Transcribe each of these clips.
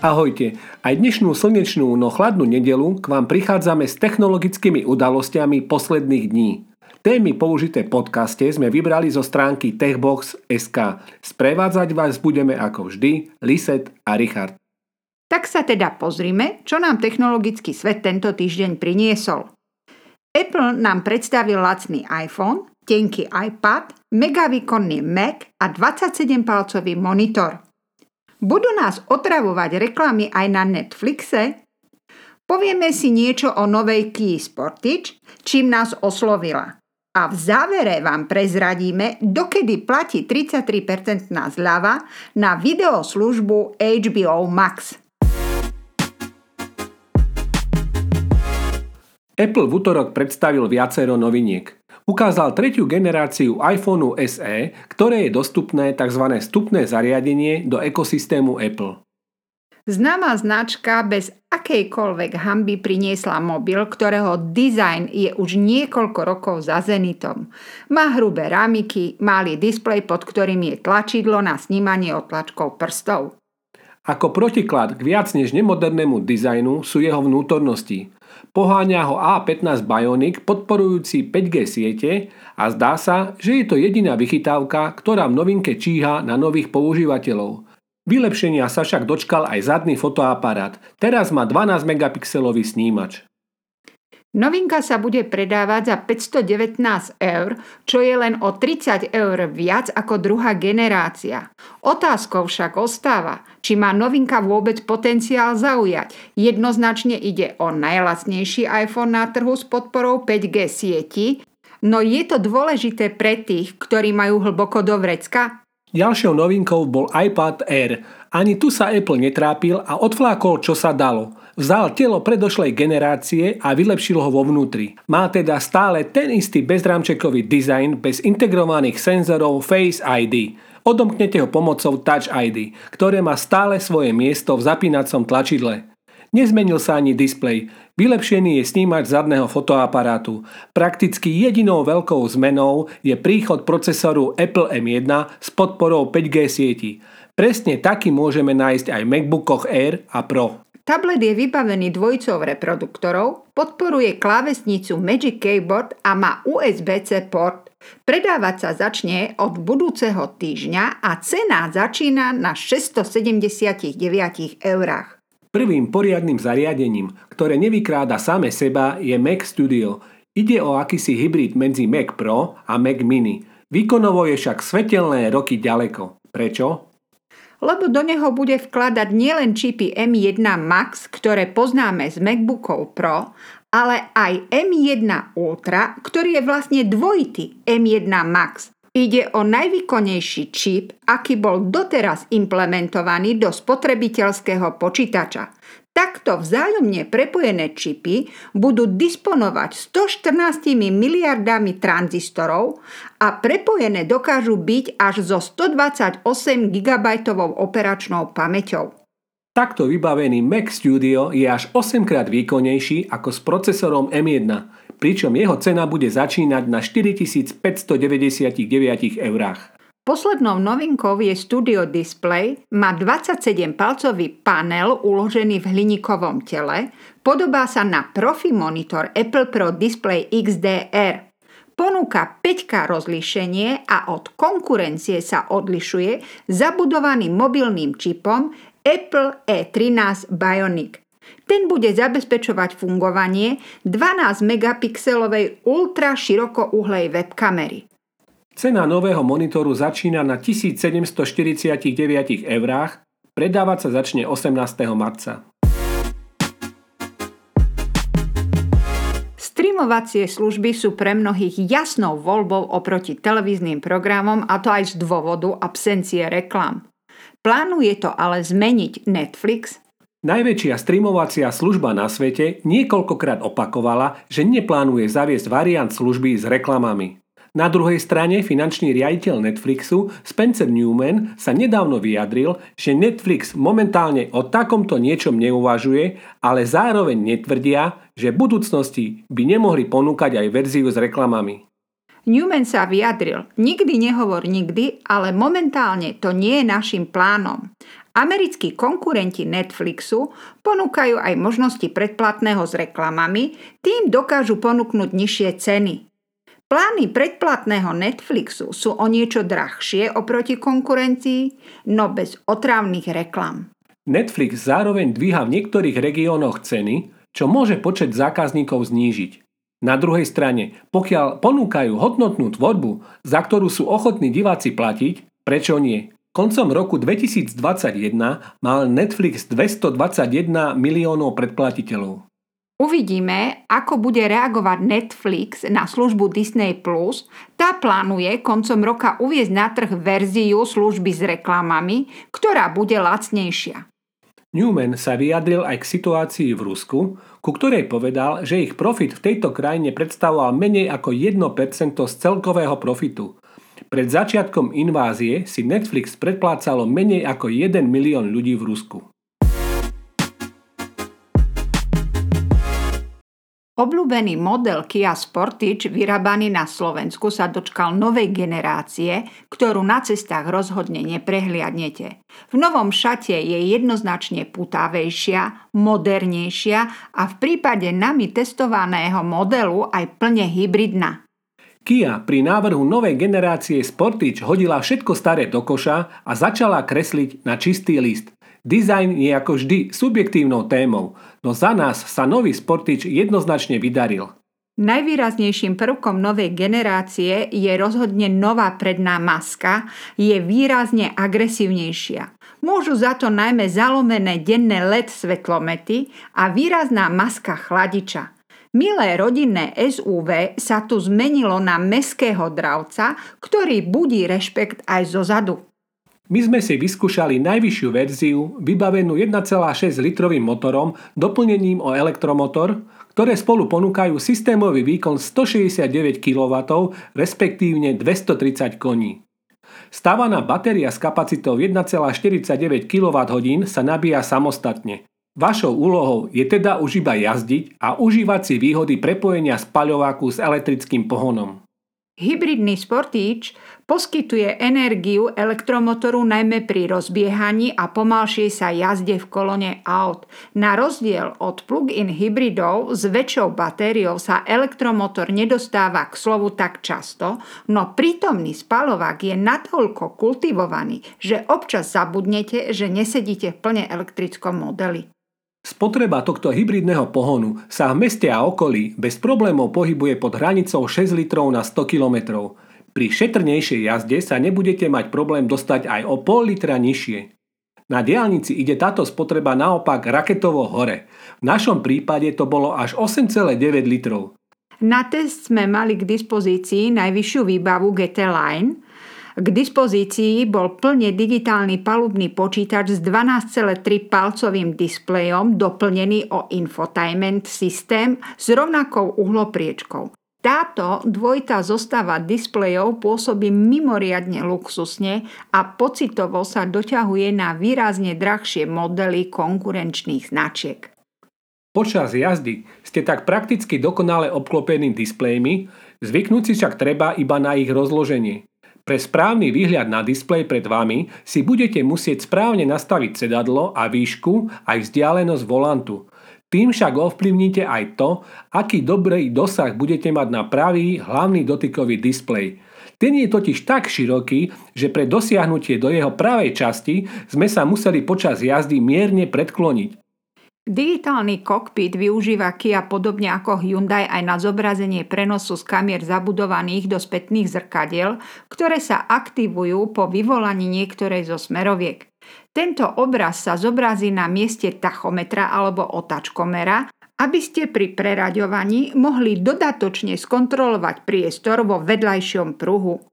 Ahojte, aj dnešnú slnečnú, no chladnú nedelu k vám prichádzame s technologickými udalosťami posledných dní. Témy použité v podcaste sme vybrali zo stránky techbox.sk. Sprevádzať vás budeme ako vždy Liset a Richard. Tak sa teda pozrime, čo nám technologický svet tento týždeň priniesol. Apple nám predstavil lacný iPhone, tenký iPad, megavýkonný Mac a 27-palcový monitor – budú nás otravovať reklamy aj na Netflixe? Povieme si niečo o novej Key Sportage, čím nás oslovila. A v závere vám prezradíme, dokedy platí 33% zľava na videoslužbu HBO Max. Apple v útorok predstavil viacero noviniek. Ukázal tretiu generáciu iPhoneu SE, ktoré je dostupné tzv. vstupné zariadenie do ekosystému Apple. Známa značka bez akejkoľvek hamby priniesla mobil, ktorého dizajn je už niekoľko rokov za Zenitom. Má hrubé rámiky, malý displej, pod ktorým je tlačidlo na snímanie otlačkov prstov. Ako protiklad k viac než nemodernému dizajnu sú jeho vnútornosti. Poháňa ho A15 Bionic podporujúci 5G siete a zdá sa, že je to jediná vychytávka, ktorá v novinke číha na nových používateľov. Vylepšenia sa však dočkal aj zadný fotoaparát. Teraz má 12 megapixelový snímač. Novinka sa bude predávať za 519 eur, čo je len o 30 eur viac ako druhá generácia. Otázkou však ostáva, či má novinka vôbec potenciál zaujať. Jednoznačne ide o najlacnejší iPhone na trhu s podporou 5G sieti, no je to dôležité pre tých, ktorí majú hlboko do vrecka? Ďalšou novinkou bol iPad Air. Ani tu sa Apple netrápil a odflákol, čo sa dalo. Vzal telo predošlej generácie a vylepšil ho vo vnútri. Má teda stále ten istý bezrámčekový dizajn bez integrovaných senzorov Face ID. Odomknete ho pomocou Touch ID, ktoré má stále svoje miesto v zapínacom tlačidle. Nezmenil sa ani displej. Vylepšený je snímač zadného fotoaparátu. Prakticky jedinou veľkou zmenou je príchod procesoru Apple M1 s podporou 5G sieti. Presne taký môžeme nájsť aj v MacBookoch Air a Pro. Tablet je vybavený dvojicou reproduktorov, podporuje klávesnicu Magic Keyboard a má USB-C port. Predávať sa začne od budúceho týždňa a cena začína na 679 eurách. Prvým poriadnym zariadením, ktoré nevykráda same seba, je Mac Studio. Ide o akýsi hybrid medzi Mac Pro a Mac Mini. Výkonovo je však svetelné roky ďaleko. Prečo? Lebo do neho bude vkladať nielen čipy M1 Max, ktoré poznáme z MacBookov Pro, ale aj M1 Ultra, ktorý je vlastne dvojitý M1 Max. Ide o najvýkonnejší čip, aký bol doteraz implementovaný do spotrebiteľského počítača. Takto vzájomne prepojené čipy budú disponovať 114 miliardami tranzistorov a prepojené dokážu byť až so 128 GB operačnou pamäťou. Takto vybavený Mac Studio je až 8 krát výkonnejší ako s procesorom M1 pričom jeho cena bude začínať na 4599 eurách. Poslednou novinkou je Studio Display, má 27-palcový panel uložený v hliníkovom tele, podobá sa na profi monitor Apple Pro Display XDR. Ponúka 5K rozlíšenie a od konkurencie sa odlišuje zabudovaným mobilným čipom Apple E13 Bionic. Ten bude zabezpečovať fungovanie 12 megapixelovej ultra širokouhlej webkamery. Cena nového monitoru začína na 1749 eurách, predávať sa začne 18. marca. Streamovacie služby sú pre mnohých jasnou voľbou oproti televíznym programom a to aj z dôvodu absencie reklam. Plánuje to ale zmeniť Netflix, Najväčšia streamovacia služba na svete niekoľkokrát opakovala, že neplánuje zaviesť variant služby s reklamami. Na druhej strane finančný riaditeľ Netflixu Spencer Newman sa nedávno vyjadril, že Netflix momentálne o takomto niečom neuvažuje, ale zároveň netvrdia, že v budúcnosti by nemohli ponúkať aj verziu s reklamami. Newman sa vyjadril, nikdy nehovor nikdy, ale momentálne to nie je našim plánom. Americkí konkurenti Netflixu ponúkajú aj možnosti predplatného s reklamami, tým dokážu ponúknuť nižšie ceny. Plány predplatného Netflixu sú o niečo drahšie oproti konkurencii, no bez otrávnych reklam. Netflix zároveň dvíha v niektorých regiónoch ceny, čo môže počet zákazníkov znížiť. Na druhej strane, pokiaľ ponúkajú hodnotnú tvorbu, za ktorú sú ochotní diváci platiť, prečo nie? Koncom roku 2021 mal Netflix 221 miliónov predplatiteľov. Uvidíme, ako bude reagovať Netflix na službu Disney+. Tá plánuje koncom roka uviezť na trh verziu služby s reklamami, ktorá bude lacnejšia. Newman sa vyjadril aj k situácii v Rusku, ku ktorej povedal, že ich profit v tejto krajine predstavoval menej ako 1% z celkového profitu – pred začiatkom invázie si Netflix predplácalo menej ako 1 milión ľudí v Rusku. Obľúbený model Kia Sportage vyrábaný na Slovensku sa dočkal novej generácie, ktorú na cestách rozhodne neprehliadnete. V novom šate je jednoznačne putavejšia, modernejšia a v prípade nami testovaného modelu aj plne hybridná. Kia pri návrhu novej generácie Sportage hodila všetko staré do koša a začala kresliť na čistý list. Dizajn je ako vždy subjektívnou témou, no za nás sa nový Sportage jednoznačne vydaril. Najvýraznejším prvkom novej generácie je rozhodne nová predná maska, je výrazne agresívnejšia. Môžu za to najmä zalomené denné LED svetlomety a výrazná maska chladiča. Milé rodinné SUV sa tu zmenilo na meského dravca, ktorý budí rešpekt aj zo zadu. My sme si vyskúšali najvyššiu verziu, vybavenú 1,6 litrovým motorom, doplnením o elektromotor, ktoré spolu ponúkajú systémový výkon 169 kW, respektívne 230 koní. Stávaná batéria s kapacitou 1,49 kWh sa nabíja samostatne. Vašou úlohou je teda už iba jazdiť a užívať si výhody prepojenia spaľováku s elektrickým pohonom. Hybridný Sportage poskytuje energiu elektromotoru najmä pri rozbiehaní a pomalšej sa jazde v kolone aut. Na rozdiel od plug-in hybridov s väčšou batériou sa elektromotor nedostáva k slovu tak často, no prítomný spalovák je natoľko kultivovaný, že občas zabudnete, že nesedíte v plne elektrickom modeli. Spotreba tohto hybridného pohonu sa v meste a okolí bez problémov pohybuje pod hranicou 6 litrov na 100 km. Pri šetrnejšej jazde sa nebudete mať problém dostať aj o pol litra nižšie. Na diálnici ide táto spotreba naopak raketovo hore. V našom prípade to bolo až 8,9 litrov. Na test sme mali k dispozícii najvyššiu výbavu GT Line – k dispozícii bol plne digitálny palubný počítač s 12,3 palcovým displejom doplnený o infotainment systém s rovnakou uhlopriečkou. Táto dvojitá zostava displejov pôsobí mimoriadne luxusne a pocitovo sa doťahuje na výrazne drahšie modely konkurenčných značiek. Počas jazdy ste tak prakticky dokonale obklopení displejmi, zvyknúť si však treba iba na ich rozloženie. Pre správny výhľad na displej pred vami si budete musieť správne nastaviť sedadlo a výšku aj vzdialenosť volantu. Tým však ovplyvníte aj to, aký dobrý dosah budete mať na pravý hlavný dotykový displej. Ten je totiž tak široký, že pre dosiahnutie do jeho pravej časti sme sa museli počas jazdy mierne predkloniť. Digitálny kokpit využíva Kia podobne ako Hyundai aj na zobrazenie prenosu z kamier zabudovaných do spätných zrkadiel, ktoré sa aktivujú po vyvolaní niektorej zo smeroviek. Tento obraz sa zobrazí na mieste tachometra alebo otačkomera, aby ste pri preraďovaní mohli dodatočne skontrolovať priestor vo vedľajšom pruhu.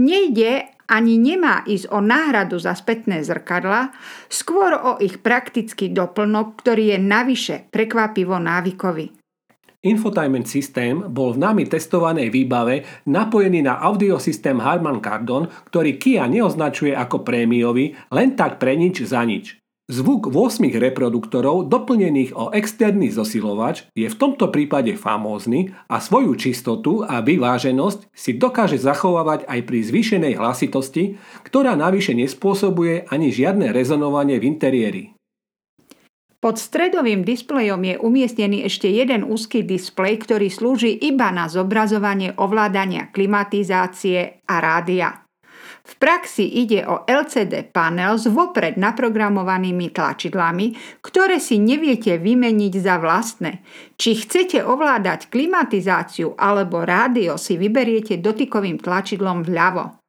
Nejde ani nemá ísť o náhradu za spätné zrkadla, skôr o ich praktický doplnok, ktorý je navyše prekvapivo návykový. Infotainment systém bol v nami testovanej výbave napojený na audiosystém Harman Kardon, ktorý Kia neoznačuje ako prémiový, len tak pre nič za nič. Zvuk 8 reproduktorov doplnených o externý zosilovač je v tomto prípade famózny a svoju čistotu a vyváženosť si dokáže zachovávať aj pri zvýšenej hlasitosti, ktorá navyše nespôsobuje ani žiadne rezonovanie v interiéri. Pod stredovým displejom je umiestnený ešte jeden úzky displej, ktorý slúži iba na zobrazovanie ovládania klimatizácie a rádia. V praxi ide o LCD panel s vopred naprogramovanými tlačidlami, ktoré si neviete vymeniť za vlastné. Či chcete ovládať klimatizáciu alebo rádio si vyberiete dotykovým tlačidlom vľavo.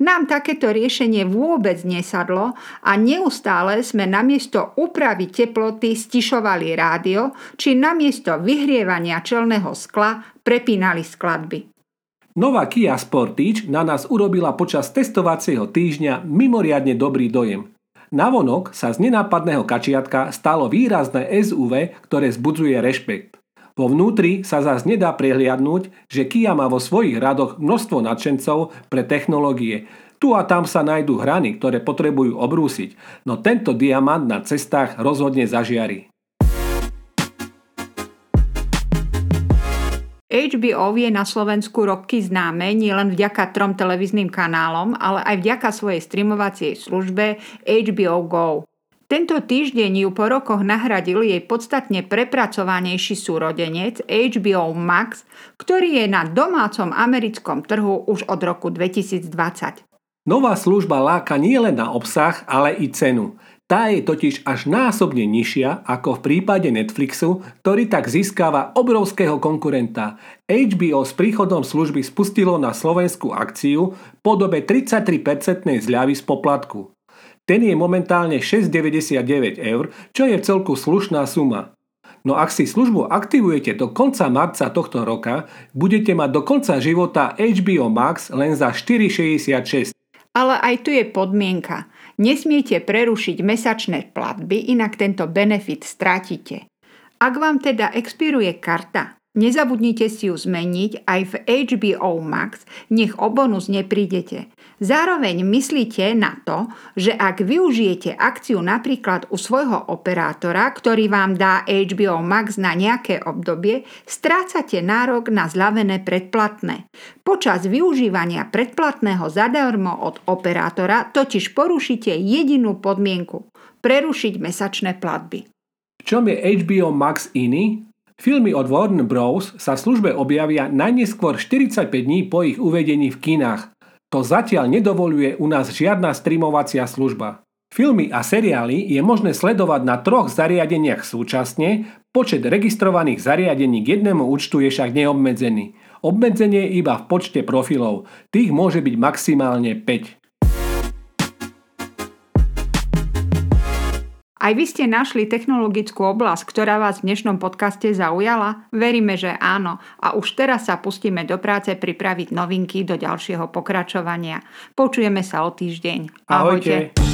Nám takéto riešenie vôbec nesadlo a neustále sme namiesto úpravy teploty stišovali rádio, či namiesto vyhrievania čelného skla prepínali skladby. Nová Kia Sportage na nás urobila počas testovacieho týždňa mimoriadne dobrý dojem. Navonok sa z nenápadného kačiatka stalo výrazné SUV, ktoré zbudzuje rešpekt. Vo vnútri sa zás nedá prehliadnúť, že Kia má vo svojich radoch množstvo nadšencov pre technológie. Tu a tam sa nájdú hrany, ktoré potrebujú obrúsiť, no tento diamant na cestách rozhodne zažiari. HBO je na Slovensku roky známe nielen vďaka trom televíznym kanálom, ale aj vďaka svojej streamovacej službe HBO Go. Tento týždeň ju po rokoch nahradil jej podstatne prepracovanejší súrodenec HBO Max, ktorý je na domácom americkom trhu už od roku 2020. Nová služba láka nielen na obsah, ale i cenu. Tá je totiž až násobne nižšia ako v prípade Netflixu, ktorý tak získava obrovského konkurenta. HBO s príchodom služby spustilo na Slovensku akciu v podobe 33% zľavy z poplatku. Ten je momentálne 6,99 eur, čo je v celku slušná suma. No ak si službu aktivujete do konca marca tohto roka, budete mať do konca života HBO Max len za 4,66. Ale aj tu je podmienka – Nesmiete prerušiť mesačné platby, inak tento benefit stratíte. Ak vám teda expiruje karta, Nezabudnite si ju zmeniť aj v HBO Max, nech o bonus neprídete. Zároveň myslíte na to, že ak využijete akciu napríklad u svojho operátora, ktorý vám dá HBO Max na nejaké obdobie, strácate nárok na zľavené predplatné. Počas využívania predplatného zadarmo od operátora totiž porušíte jedinú podmienku – prerušiť mesačné platby. V čom je HBO Max iný? Filmy od Warner Bros. sa v službe objavia najneskôr 45 dní po ich uvedení v kinách. To zatiaľ nedovoluje u nás žiadna streamovacia služba. Filmy a seriály je možné sledovať na troch zariadeniach súčasne, počet registrovaných zariadení k jednému účtu je však neobmedzený. Obmedzenie iba v počte profilov, tých môže byť maximálne 5. Aj vy ste našli technologickú oblasť, ktorá vás v dnešnom podcaste zaujala? Veríme, že áno. A už teraz sa pustíme do práce pripraviť novinky do ďalšieho pokračovania. Počujeme sa o týždeň. Ahojte. Ahojte.